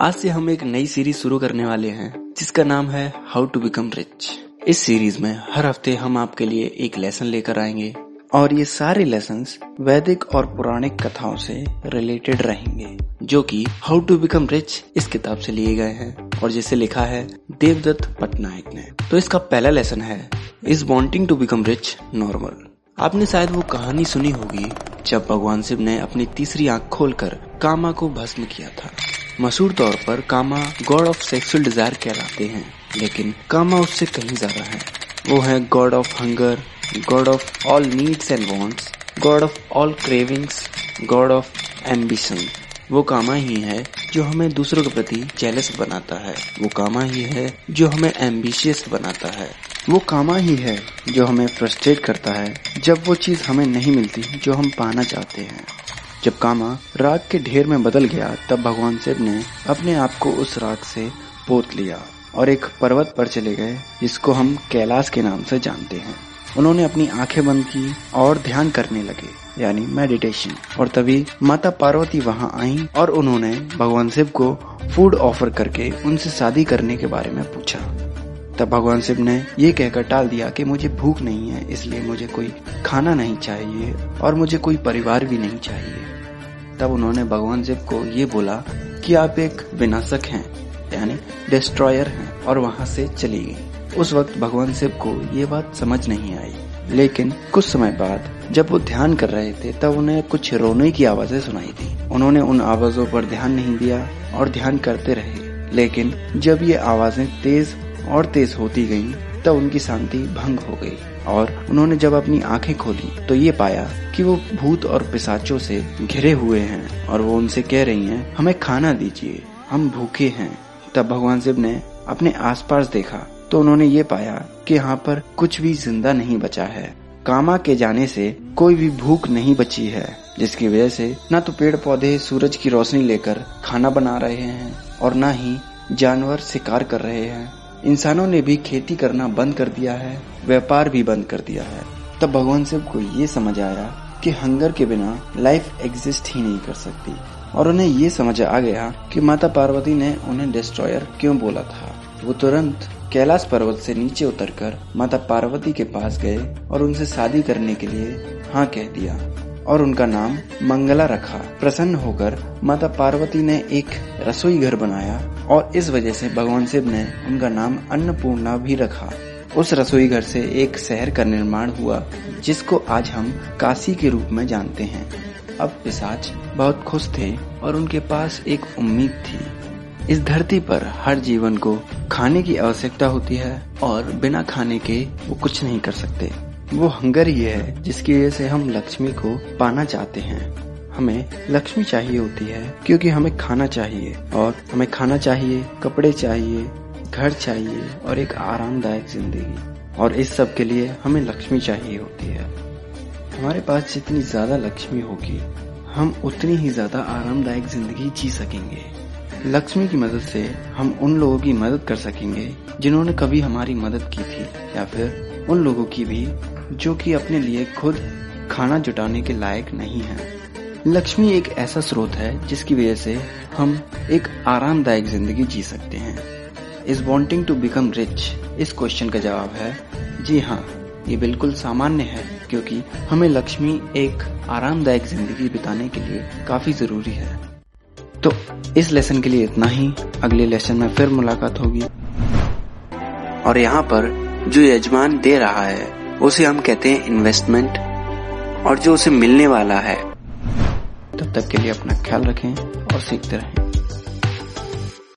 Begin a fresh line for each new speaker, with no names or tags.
आज से हम एक नई सीरीज़ शुरू करने वाले हैं, जिसका नाम है हाउ टू बिकम रिच इस सीरीज़ में हर हफ़्ते हम आपके लिए एक लेसन लेकर आएँगे, और ये सारे लेसन वैदिक और पौराणिक कथाओं से रिलेटेड रहेंगे, जो कि हाउ टू बिकम रिच इस किताब से लिए गए हैं, और जिसे लिखा है देवदत्त पटनायक ने। तो इसका पहला लेसन है is wanting to become rich normal आपने शायद वो कहानी सुनी होगी, जब भगवान शिव ने अपनी तीसरी आँख खोलकर कामा को भस्म किया था। मशहूर तौर पर Kama god of sexual desire कहलाते हैं, लेकिन कामा उससे कहीं ज़्यादा है। वो है god of hunger, god of all needs and wants, god of all cravings, god of ambition. वो कामा ही है जो हमें दूसरों के प्रति जेलस बनाता है। वो कामा ही है जो हमें एम्बिशियस बनाता है। वो कामा ही है जो हमें फ्रस्ट्रेट करता है, जब वो चीज़ हमें नहीं मिलती जो हम पाना चाहते हैं। जब कामा राग के ढेर में बदल गया, तब भगवान शिव ने अपने आप को उस राग से पोत लिया और एक पर्वत पर चले गए, जिसको हम कैलाश के नाम से जानते हैं। उन्होंने अपनी आँखें बंद की और ध्यान करने लगे, यानी मेडिटेशन और तभी माता पार्वती वहाँ आई और उन्होंने भगवान शिव को फ़ूड ऑफ़र करके उनसे शादी करने के बारे में पूछा। तब भगवान शिव ने ये कहकर टाल दिया कि मुझे भूख नहीं है, इसलिए मुझे कोई खाना नहीं चाहिए और मुझे कोई परिवार भी नहीं चाहिए। तब उन्होंने भगवान शिव को ये बोला कि आप एक विनाशक हैं यानी डिस्ट्रॉयर हैं और वहाँ से चली गई। उस वक्त भगवान शिव को ये बात समझ नहीं आई। लेकिन कुछ समय बाद जब वो ध्यान कर रहे थे तब उन्हें कुछ रोने की आवाज़ें सुनाई दी। उन्होंने उन आवाजों पर ध्यान नहीं दिया और ध्यान करते रहे। लेकिन जब ये आवाज़ें तेज और तेज होती गईं, तब उनकी शांति भंग हो गई और उन्होंने जब अपनी आँखें खोली तो ये पाया कि वो भूत और पिसाचों से घिरे हुए हैं और वो उनसे कह रही हैं, हमें खाना दीजिए, हम भूखे हैं। तब भगवान शिव ने अपने आसपास देखा तो उन्होंने ये पाया कि यहाँ पर कुछ भी ज़िंदा नहीं बचा है। कामा के जाने से कोई भी भूख नहीं बची है, जिसकी वजह से न तो पेड़ पौधे सूरज की रोशनी लेकर खाना बना रहे हैं और न ही जानवर शिकार कर रहे हैं। इंसानों ने भी खेती करना बंद कर दिया है, व्यापार भी बंद कर दिया है। तब भगवान शिव को ये समझ आया कि हंगर के बिना लाइफ एग्जिस्ट ही नहीं कर सकती। और उन्हें ये समझ आ गया कि माता पार्वती ने उन्हें डिस्ट्रॉयर क्यों बोला था। वो तुरंत कैलाश पर्वत से नीचे उतरकर माता पार्वती के पास गए और उनसे शादी करने के लिए हाँ कह दिया और उनका नाम मंगला रखा। प्रसन्न होकर माता पार्वती ने एक रसोई घर बनाया और इस वजह से भगवान शिव ने उनका नाम अन्नपूर्णा भी रखा। उस रसोई घर से एक शहर का निर्माण हुआ, जिसको आज हम काशी के रूप में जानते हैं। अब पिसाच बहुत खुश थे और उनके पास एक उम्मीद थी। इस धरती पर हर जीवन को खाने की आवश्यकता होती है और बिना खाने के वो कुछ नहीं कर सकते। वो हंगर ही है, जिसकी वजह से हम लक्ष्मी को पाना चाहते हैं। हमें लक्ष्मी चाहिए होती है, क्योंकि हमें खाना चाहिए। और हमें खाना चाहिए, कपड़े चाहिए, घर चाहिए और एक आरामदायक ज़िंदगी। और इस सब के लिए हमें लक्ष्मी चाहिए होती है। हमारे पास जितनी ज़्यादा लक्ष्मी होगी, हम उतनी ही ज़्यादा आरामदायक ज़िंदगी जी सकेंगे। लक्ष्मी की मदद से हम उन लोगों की मदद कर सकेंगे, जिन्होंने कभी हमारी मदद की थी, या फिर उन लोगों की भी, जो कि अपने लिए खुद खाना जुटाने के लायक नहीं है। लक्ष्मी एक ऐसा स्रोत है जिसकी वजह से हम एक आरामदायक ज़िंदगी जी सकते हैं। Is wanting to become rich इस क्वेश्चन का जवाब है, जी हाँ ये बिल्कुल सामान्य है, क्योंकि हमें लक्ष्मी एक आरामदायक ज़िंदगी बिताने के लिए काफ़ी ज़रूरी है। तो इस लेसन के लिए इतना ही। अगले लेसन में फिर मुलाकात होगी। और यहाँ पर जो यजमान दे रहा है, उसे हम कहते हैं इन्वेस्टमेंट और जो उसे मिलने वाला है तब तक के लिए अपना ख्याल रखें और सीखते रहें।